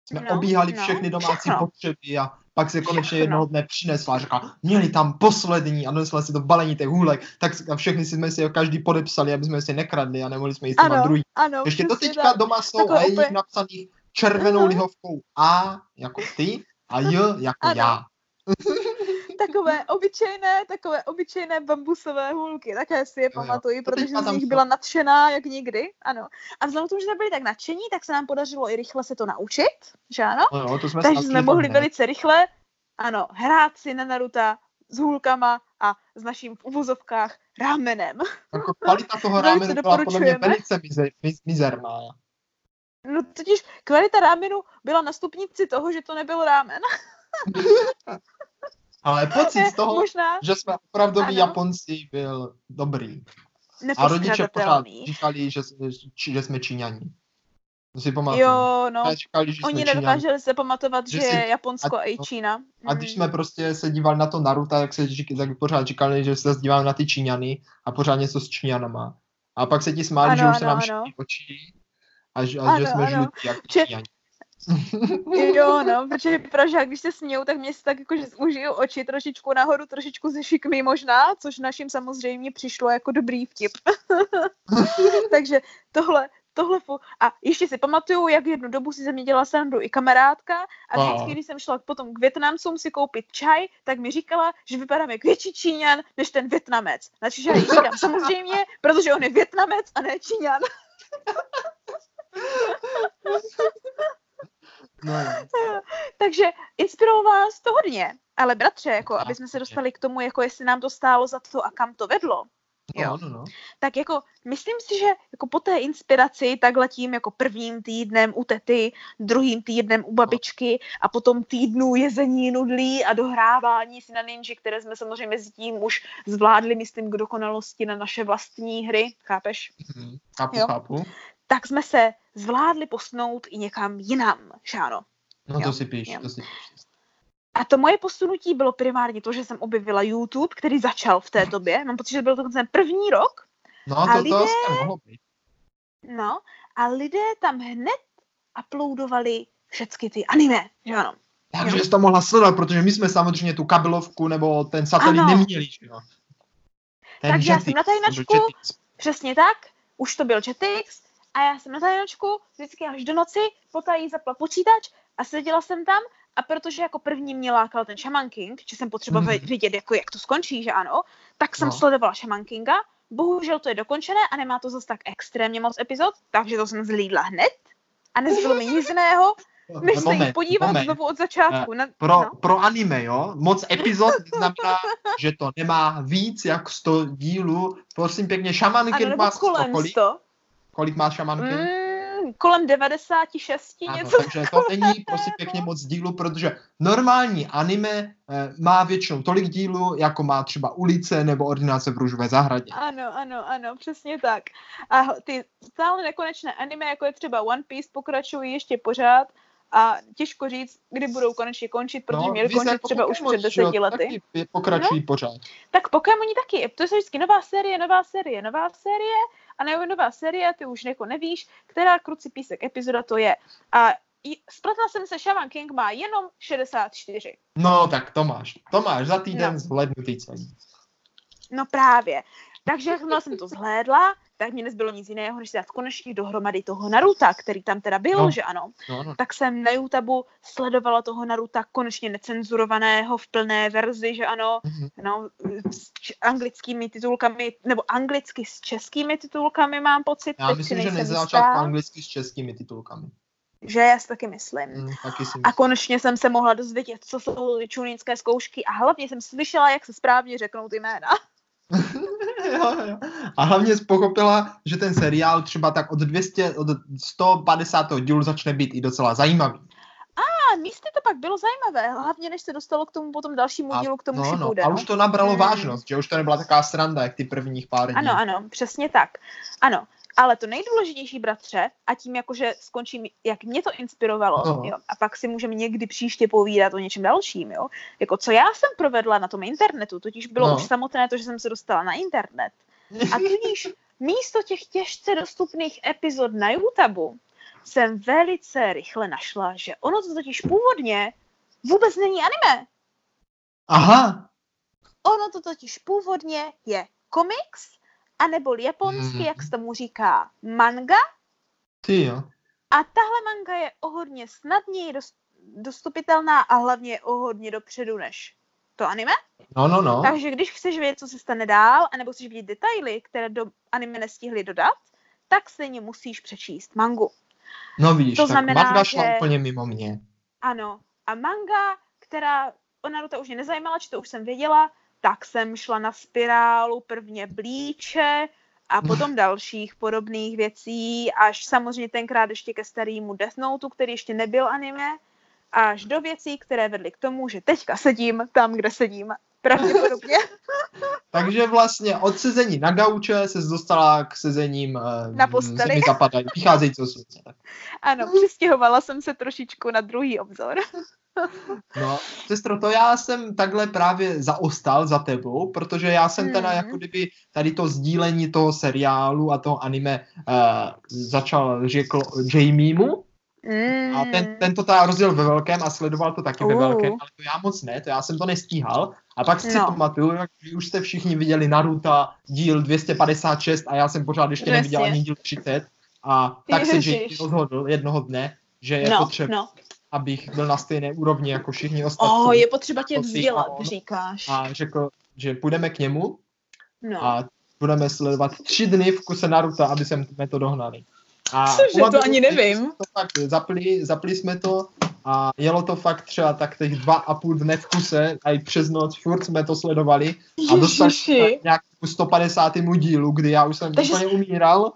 Jsme no, obíhali no, všechny domácí všechno. potřeby a pak se konečně Všechno. jednoho dne přinesla a řekla, měli tam poslední a donesla si to balení těch hůlek, tak a všechny si jsme si každý podepsali, aby jsme si nekradli a nemohli jsme jíst Ano, ano, druhý. ano, Ještě přesně teďka tak. doma jsou a je jich napsaných červenou Aha. lihovkou A jako ty a J jako Ano. já. takové obyčejné, takové obyčejné bambusové hůlky, také si je To protože z nich byla nadšená jak nikdy, ano. A vzhledem k tomu, že jsme byli tak nadšení, tak se nám podařilo i rychle se to naučit, že ano? No, jo, to jsme Takže jsme mohli hned. velice rychle, ano, hrát si na Naruta s hůlkama a s naším v uvozovkách rámenem. Jako kvalita toho rámenu byla podle mě velice mizer, miz, mizerná. No totiž kvalita rámenu byla na stupnici toho, že to nebyl rámen. Ale pocit z toho, Možná že jsme opravdoví. Japonci, byl dobrý. A rodiče pořád říkali, že, či- že jsme Číňani. To si pamatuju. Jo, no. Říkali, že Oni nedokázali se pamatovat, Že že, je Japonsko a- i Čína. A když Mm. jsme prostě se dívali na to Naruto, tak, se, tak pořád říkali, že se díváme na ty Číňany a pořád něco s Číňanama. A pak se ti smáli, Ano, že už se nám ano. šíří oči a, že- a Ano, že jsme ano. žlutí jako Že- Číňani. Jo, no, protože Pražák, když se smějou, tak mě se tak jako, že užiju oči trošičku nahoru, trošičku ze šikmy možná, což našim samozřejmě přišlo jako dobrý vtip. Takže tohle, tohle fu- A ještě si pamatuju, jak jednu dobu si ze mě dělala srandu i kamarádka a vždycky, když jsem šla potom k Větnamcům si koupit čaj, tak mi říkala, že vypadám jak větší Číňan než ten Větnamec. Na což já říkám samozřejmě, protože on je Větnamec a ne Číňan. No. Takže inspirovalo vás to hodně. Ale bratře, jako, aby jsme se dostali k tomu, jako jestli nám to stálo za to a kam to vedlo, Jo. no, no, no. tak jako myslím si, že jako po té inspiraci takhle tím jako prvním týdnem u tety, druhým týdnem u babičky a potom týdnu jezení nudlí a dohrávání si na ninja, které jsme samozřejmě mezi tím už zvládli, myslím, k dokonalosti na naše vlastní hry, chápeš? Mhm. Chápu, Jo. chápu. Tak jsme se zvládli posnout i někam jinam, šáno. No Jo, to si píš, jo. to si píš. A to moje posunutí bylo primárně to, že jsem objevila YouTube, který začal v té době. Mám pocit, že byl to ten první rok. No A to, to lidé- asi mohlo být. No, a lidé tam hned uploadovali všechny ty anime, že ano. Takže Jo. jsi to mohla sledovat, protože my jsme samozřejmě tu kabelovku nebo ten satelit Ano. neměli, že jo. Ten Takže já jsem na to tajnačku, přesně tak, už to byl Jetix a já jsem na tajnačku vždycky až do noci potají zapla počítač a seděla jsem tam a protože jako první mě lákal ten Shaman King, že jsem potřebovala Mhm. vidět, jako jak to skončí, že ano, tak jsem No. sledovala Shaman Kinga, bohužel to je dokončené a nemá to zase tak extrémně moc epizod, takže to jsem zlídla hned a nezbylo mi nic jiného, než se jít podívat moment. znovu od začátku. Na, Pro, no. pro anime, jo, moc epizod znamená, že to nemá víc jak 100 dílů. Prosím pěkně, Shaman Ano, King nebo má kolem kolik? 100. Kolik má Shaman King? Mm, kolem 96 Ano, něco. takže to není prosím pěkně moc dílů, protože normální anime eh, má většinou tolik dílů, jako má třeba ulice nebo ordinace v růžové zahradě. Ano, ano, ano, přesně tak. A ty stále nekonečné anime, jako je třeba One Piece, pokračují ještě pořád a těžko říct, kdy budou konečně končit, protože měli No, víš, končit jako třeba už Pokémon, před že jo, deseti lety. taky Pokračují pořád. Tak Pokémoni taky, to je vždycky nová série, nová série, nová série a nebo nová série, ty už jako nevíš, která kruci písek epizoda to je. A i- spletla jsem se, Shaman King má jenom 64. No, tak to máš. To máš za týden No. zhlednutý celý. No právě. Takže jakmile jsem to zhlédla, tak mě nezbylo nic jiného, než dát konečně dohromady toho Naruta, který tam teda byl, No. že ano. No, no. Tak jsem na YouTube sledovala toho Naruta konečně necenzurovaného v plné verzi, že ano, Mhm. no, s č- anglickými titulkami, nebo anglicky s českými titulkami mám pocit, Já myslím, že nejsem ne za jistá, začátku anglicky s českými titulkami. že já si taky myslím. Mm, taky si A myslím. konečně jsem se mohla dozvědět, co jsou čunínské zkoušky a hlavně jsem slyšela, jak se správně řeknou ty jména. jo, jo. A hlavně jsi pochopila, že ten seriál třeba tak od 200, od 150. dílu začne být i docela zajímavý. A místy to pak bylo zajímavé, hlavně než se dostalo k tomu potom dalšímu A, dílu, k tomu no, no, Shippuden, a no. už to nabralo Hmm. vážnost, že už to nebyla taková sranda, jak ty prvních pár dní. Ano, ano, přesně tak. Ano, ale to nejdůležitější, bratře, a tím jakože skončím, jak mě to inspirovalo, No. jo, a pak si můžeme někdy příště povídat o něčem dalším, jo, jako co já jsem provedla na tom internetu, totiž bylo No. už samotné to, že jsem se dostala na internet. A tudíž místo těch těžce dostupných epizod na YouTube jsem velice rychle našla, že ono to totiž původně vůbec není anime. Aha, Ono to totiž původně je komiks, anebo japonsky, Mhm. jak se tomu říká, manga. ty jo. A tahle manga je o hodně snadněji dost, dostupitelná a hlavně je o hodně dopředu než to anime. No, no, no. Takže když chceš vědět, co se stane dál, anebo chceš vidět detaily, které do anime nestihly dodat, tak stejně musíš přečíst mangu. No víš, to tak znamená, manga šla že- úplně mimo mě. Ano. A manga, která o Naruto už mě nezajímala, či to už jsem věděla, tak jsem šla na spirálu prvně blíče a potom dalších podobných věcí, až samozřejmě tenkrát ještě ke starýmu Death Note, který ještě nebyl anime, až do věcí, které vedly k tomu, že teďka sedím tam, kde sedím. Pravděpodobně Takže vlastně od sezení na gauče se dostala k sezením eh, Na posteli. zapadají, vycházející slunce. Ano, přistěhovala jsem se trošičku na druhý obzor. No, sestro, to já jsem takhle právě zaostal za tebou, protože já jsem teda Hmm. jako kdyby tady to sdílení toho seriálu a toho anime uh, začal řekl Jamiemu Mm. a ten, ten to teda rozděl ve velkém a sledoval to taky ve Uh. velkém, ale to já moc ne, to já jsem to nestíhal. A pak si No. pamatuju, jak vy už jste všichni viděli Naruto díl 256 a já jsem pořád ještě Přesně. neviděl ani díl 30 a tak se Ježiš. Jamie rozhodl jednoho dne, že je no, potřeba, no. Abych byl na stejné úrovni jako všichni ostatní. Oh, je potřeba tě vzdělat, říkáš. a řekl, že půjdeme k němu No. a budeme sledovat tři dny v kuse Naruto, aby jsme to dohnali. A Cože, to ani nevím. To fakt zapli, zapli jsme to a jelo to fakt třeba tak těch dva a půl dne v kuse a i přes noc furt jsme to sledovali a dostali nějak k 150. dílu, kdy já už jsem Takže úplně umíral.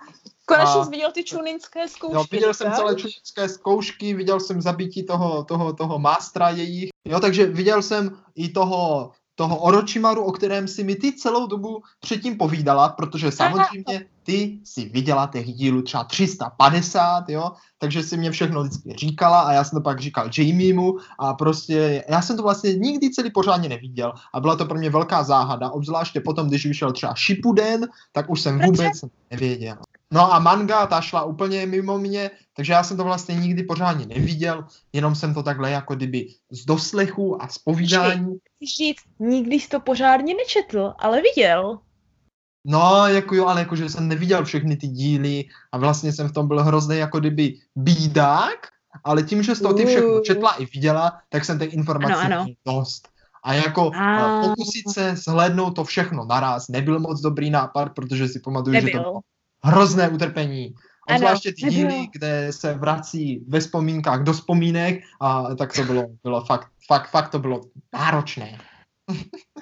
Konečně a- jsi viděl ty čuninské zkoušky. Jo, viděl jsem celé členské zkoušky, viděl jsem zabití toho, toho, toho mástra jejich. Jo, takže viděl jsem i toho, toho Orochimaru, o kterém si mi ty celou dobu předtím povídala, protože samozřejmě ty si viděla těch dílů třeba 350, jo, takže si mě všechno vždycky říkala a já jsem to pak říkal Jamiemu a prostě já jsem to vlastně nikdy celý pořádně neviděl a byla to pro mě velká záhada, obzvláště potom, když vyšel třeba Shippuden, tak už jsem vůbec nevěděl. No a manga, ta šla úplně mimo mě, takže já jsem to vlastně nikdy pořádně neviděl, jenom jsem to takhle jako kdyby z doslechu a z povídání. Chceš říct, nikdy jsi to pořádně nečetl, ale viděl. No, jako jo, ale jakože jsem neviděl všechny ty díly a vlastně jsem v tom byl hrozný jako kdyby bídák, ale tím, že jsi to ty všechno četla i viděla, tak jsem těch informací Ano, ano. dost. A jako A. pokusit se zhlédnout to všechno naraz nebyl moc dobrý nápad, protože si pamatuju, že to bylo Nebyl. Hrozné utrpení. Ano, Obzvláště ty díly, kde se vrací ve vzpomínkách do vzpomínek a tak to bylo, bylo fakt, fakt, fakt to bylo náročné.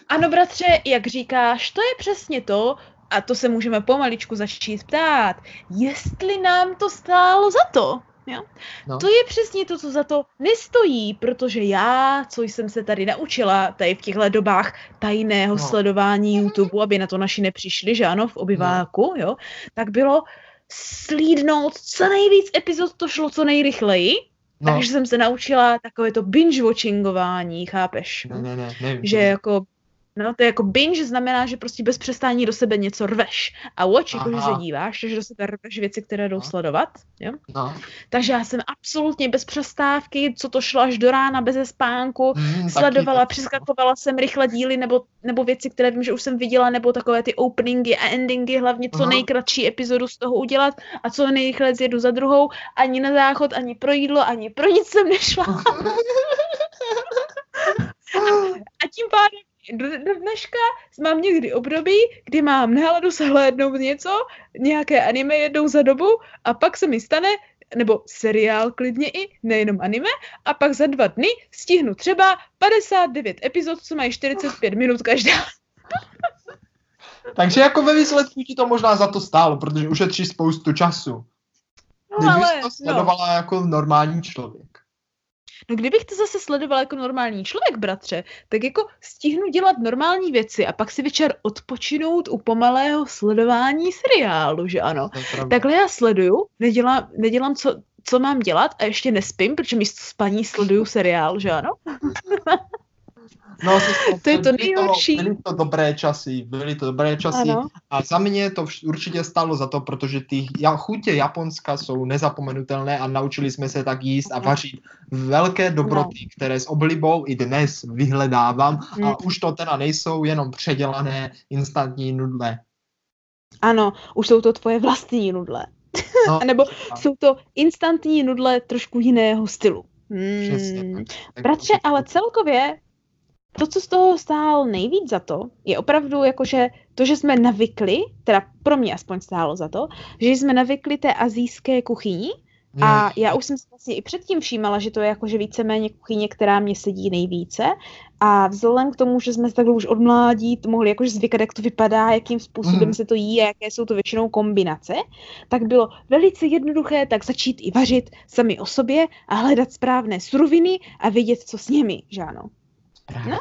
Ano, bratře, jak říkáš, to je přesně to, a to se můžeme pomaličku začít ptát, jestli nám to stálo za to. Jo? No. To je přesně to, co za to nestojí, protože já, co jsem se tady naučila tady v těchto dobách tajného No. sledování YouTube, aby na to naši nepřišli, že ano, v obyváku, jo, tak bylo slídnout co nejvíc epizod, to šlo co nejrychleji, No, takže jsem se naučila takové to binge-watchingování, chápeš? ne, ne, ne, nevím. že jako No, to je jako binge znamená, že prostě bez přestání do sebe něco rveš. A watch, jako že se díváš, takže do sebe rveš věci, které jdou No. sledovat. Jo? No. Takže já jsem absolutně bez přestávky, co to šlo až do rána, bez spánku, Mm, sledovala, taky, přeskakovala jsem rychle díly nebo, nebo věci, které vím, že už jsem viděla, nebo takové ty openingy a endingy, hlavně co Aha. nejkratší epizodu z toho udělat a co nejrychleji zjedu za druhou. Ani na záchod, ani pro jídlo, ani pro nic jsem nešla. A tím pádem do, do dneška mám někdy období, kdy mám náladu se hlédnout něco, nějaké anime jednou za dobu a pak se mi stane, nebo seriál klidně i, nejenom anime, a pak za dva dny stihnu třeba 59 epizod, co mají 45 minut každá. Takže jako ve výsledku ti to možná za to stálo, protože ušetří spoustu času. No Kdybys ale, to no, sledovala jako normální člověk. No kdybych to zase sledovala jako normální člověk, bratře, tak jako stihnu dělat normální věci a pak si večer odpočinout u pomalého sledování seriálu, že ano. Takhle já sleduju, nedělám, nedělám co, co mám dělat a ještě nespím, protože místo spaní sleduju seriál, že ano? No, To je to nejhorší. byly to dobré časy, byly to dobré časy. Ano. A za mě to vš- určitě stálo za to, protože ty ja- chutě Japonska jsou nezapomenutelné a naučili jsme se tak jíst a Ano. vařit velké dobroty, které s oblibou i dnes vyhledávám Mm. a už to teda nejsou jenom předělané instantní nudle. Ano, už jsou to tvoje vlastní nudle. No, nebo jsou to instantní nudle trošku jiného stylu. Přesně Hmm. tak Bratře, ale celkově to, co z toho stál nejvíc za to, je opravdu jakože to, že jsme navykli, teda pro mě aspoň stálo za to, že jsme navykli té azijské kuchyni a já už jsem si vlastně i předtím všímala, že to je jakože víceméně kuchyně, která mě sedí nejvíce a vzhledem k tomu, že jsme se takhle už od mládí mohli jakože zvykat, jak to vypadá, jakým způsobem Mhm. se to jí a jaké jsou to většinou kombinace, tak bylo velice jednoduché tak začít i vařit sami o sobě a hledat správné suroviny a vědět, co s nimi, že ano. Právě. No,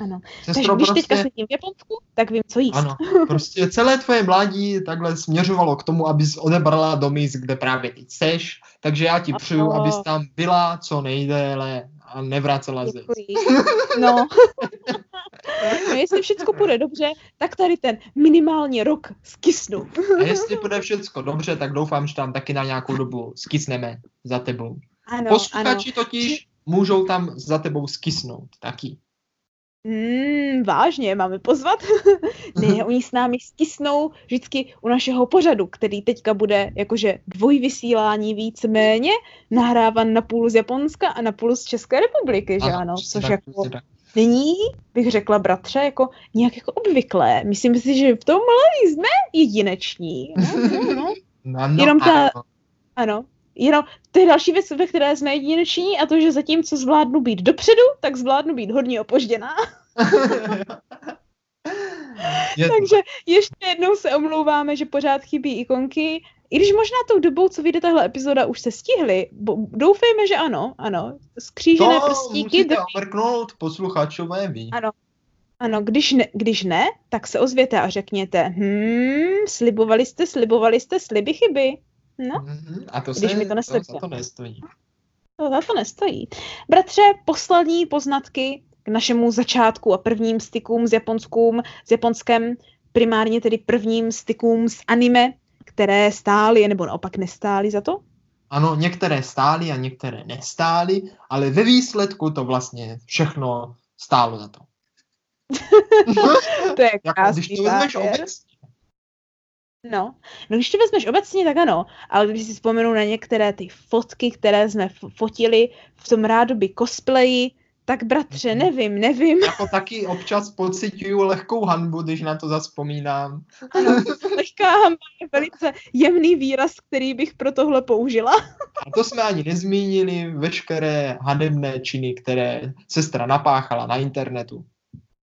Ano. Takže Sestro, když teďka prostě, sedím v Japonsku, tak vím, co jíst. ano, prostě celé tvoje mládí takhle směřovalo k tomu, abys odebrala do míst, kde právě teď seš, takže já ti přeju, Ano. abys tam byla co nejdéle a nevracela se. No. no, jestli všechno půjde dobře, tak tady ten minimálně rok skysnu. A jestli bude všecko dobře, tak doufám, že tam taky na nějakou dobu skysneme za tebou. Ano, ano. Posluchači totiž můžou tam za tebou skysnout taky. Mm, vážně, máme pozvat? ne, oni s námi stisnou vždycky u našeho pořadu, který teďka bude jakože dvojvysílání víceméně, nahrávan na půl z Japonska a na půl z České republiky, že ano? přesně Což tak, jako není, bych řekla bratře, jako nějak jako obvyklé. Myslím si, že v tomhle jsme jedineční. No, no, no. No, no, Jenom ta- ano. Ano. Jenom to je další věc, ve které jsme jedineční a to, že zatímco zvládnu být dopředu, tak zvládnu být hodně opožděná. Je Takže ještě jednou se omlouváme, že pořád chybí ikonky. I když možná tou dobou, co vyjde tahle epizoda, už se stihly. Bo, doufejme, že ano, ano. Skřížené to prstíky. musíte Drží. omrknout posluchačové ví. Ano. Ano, když ne, když ne, tak se ozvěte a řekněte, hm, slibovali jste, slibovali jste sliby chyby. No, Mhm, A to Když se mi to to, neslibte. za to nestojí. to za to nestojí. Bratře, poslední poznatky k našemu začátku a prvním stykům s Japonským, s Japonskem, primárně tedy prvním stykům s anime, které stály, nebo naopak nestály za to. Ano, některé stály a některé nestály, ale ve výsledku to vlastně všechno stálo za to. To je jako, když to vezmeš obecně. No. no, když to vezmeš obecně, tak ano, ale když si vzpomenu na některé ty fotky, které jsme fotili v tom rádoby cosplayi, tak bratře, Mhm. nevím, nevím. Jako taky občas pocituju lehkou hanbu, když na to zaspomínám. Ano, lehká hamba je velice jemný výraz, který bych pro tohle použila. A to jsme ani nezmínili, veškeré hanebné činy, které sestra napáchala na internetu.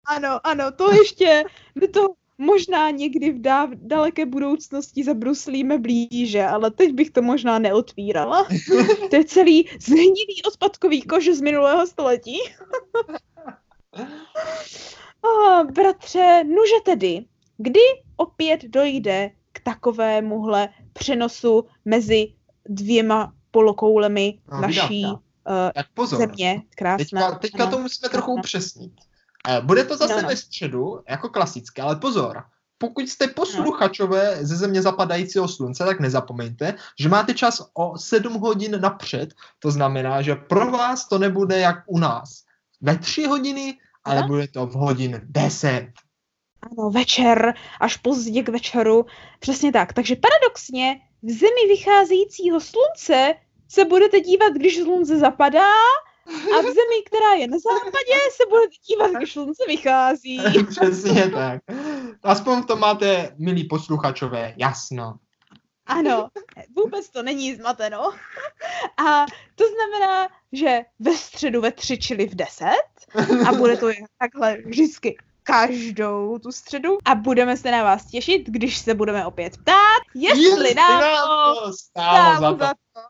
Ano, ano, to ještě, my to možná někdy v dáv, daleké budoucnosti zabruslíme blíže, ale teď bych to možná neotvírala. To je celý zhnilý odpadkový koš z minulého století. A bratře, nuže tedy, kdy opět dojde k takovémuhle přenosu mezi dvěma polokoulemi No, naší uh, Tak pozor, země krásná. teďka, teďka ano. to musíme trochu ano. upřesnit. Eh, Bude to zase No, no. ve středu, jako klasické, ale pozor. Pokud jste posluchačové ze země zapadajícího slunce, tak nezapomeňte, že máte čas o 7 hodin napřed. To znamená, že pro vás to nebude jak u nás ve 3 hodiny, ale Aha. bude to v hodin 10. Ano, večer, až pozdě k večeru. Přesně tak. Takže paradoxně v zemi vycházejícího slunce se budete dívat, když slunce zapadá a v zemi, která je na západě, se budete dívat, když slunce vychází. Přesně tak. Aspoň v tom máte, milí posluchačové, jasno. Ano, vůbec to není zmateno. A to znamená, že ve středu ve tři, čili v deset, a bude to takhle vždycky každou tu středu a budeme se na vás těšit, když se budeme opět ptát, jestli, Jestli nám to to stálo za to. za to.